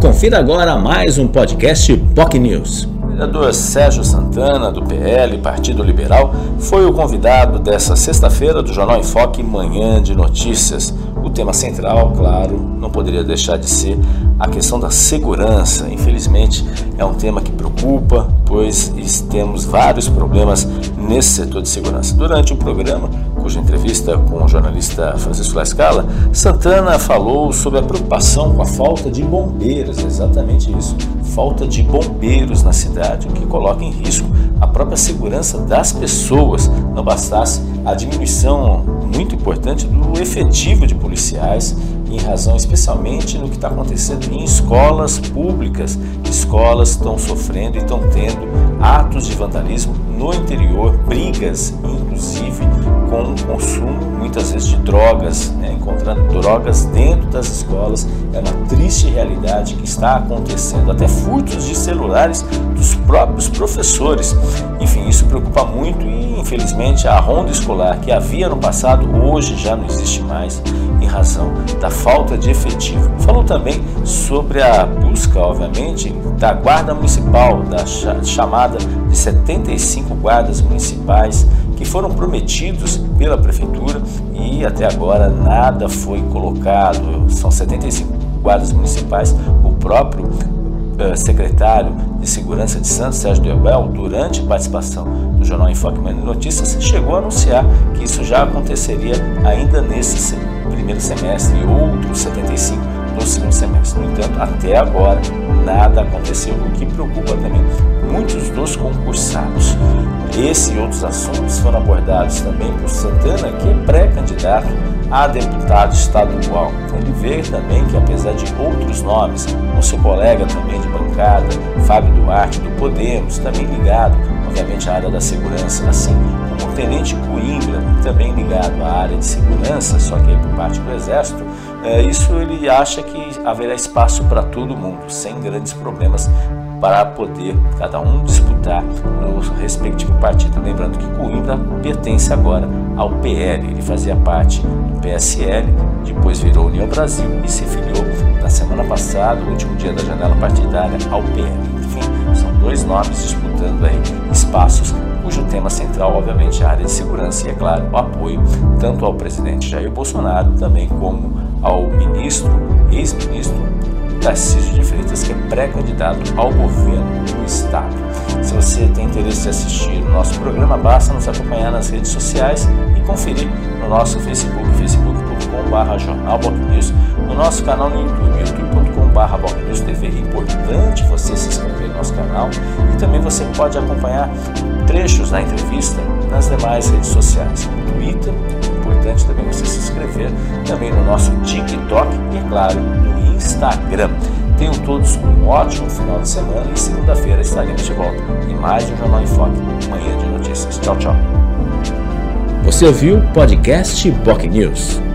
Confira agora mais um podcast POC News. O vereador Sérgio Santana, do PL, Partido Liberal, foi o convidado dessa sexta-feira do Jornal em Foque Manhã de Notícias. O tema central, claro, não poderia deixar de ser a questão da segurança. Infelizmente, é um tema que preocupa, pois temos vários problemas nesse setor de segurança. Durante o programa, cuja entrevista com o jornalista Francisco Lascala, Santana falou sobre a preocupação com a falta de bombeiros, exatamente isso, falta de bombeiros na cidade, o que coloca em risco a própria segurança das pessoas. Não bastasse a diminuição muito importante do efetivo de policiais, em razão especialmente no que está acontecendo em escolas públicas. Escolas estão sofrendo e estão tendo atos de vandalismo no interior, brigas, inclusive com o consumo muitas vezes de drogas, né? encontrando drogas dentro das escolas. É uma triste realidade que está acontecendo, até furtos de celulares dos próprios professores. Isso preocupa muito e infelizmente a ronda escolar que havia no passado hoje já não existe mais em razão da falta de efetivo. Falou também sobre a busca, obviamente, da Guarda Municipal, da chamada de 75 guardas municipais que foram prometidos pela prefeitura e até agora nada foi colocado. São 75 guardas municipais. O próprio secretário de Segurança de Santos, Sérgio Delbel, durante participação do Jornal Enfoque Notícias, chegou a anunciar que isso já aconteceria ainda nesse primeiro semestre e outros 75 no segundo semestre. No entanto, até agora nada aconteceu, o que preocupa também muitos dos concursados. Esse e outros assuntos foram abordados também por Santana, que é pré-candidato a deputado estadual. Ele vê também que, apesar de outros nomes, o seu colega também de bancada, Fábio Duarte, do Podemos, também ligado, obviamente, à área da segurança, assim o Tenente Coimbra, também ligado à área de segurança, só que aí por parte do Exército, é, isso ele acha que haverá espaço para todo mundo, sem grandes problemas para poder cada um disputar no respectivo partido. Lembrando que Coimbra pertence agora ao PL, ele fazia parte do PSL, depois virou União Brasil e se filiou na semana passada, o último dia da janela partidária, ao PL. Enfim, são dois nomes disputando aí obviamente, a área de segurança e, é claro, o apoio tanto ao presidente Jair Bolsonaro, também como ao ministro, ex-ministro Tarcísio de Freitas, que é pré-candidato ao governo do Estado. Se você tem interesse em assistir o nosso programa, basta nos acompanhar nas redes sociais e conferir no nosso Facebook, facebook.com.br no nosso canal no YouTube, youtube.com.br TV. É importante você se inscrever no nosso canal e também você pode acompanhar trechos da entrevista nas demais redes sociais, no Twitter, é importante também você se inscrever, também no nosso TikTok e, é claro, no Instagram. Tenham todos um ótimo final de semana e segunda-feira estaremos de volta em mais um Jornal em Foque, manhã de notícias. Tchau, tchau. Você ouviu o podcast POC News.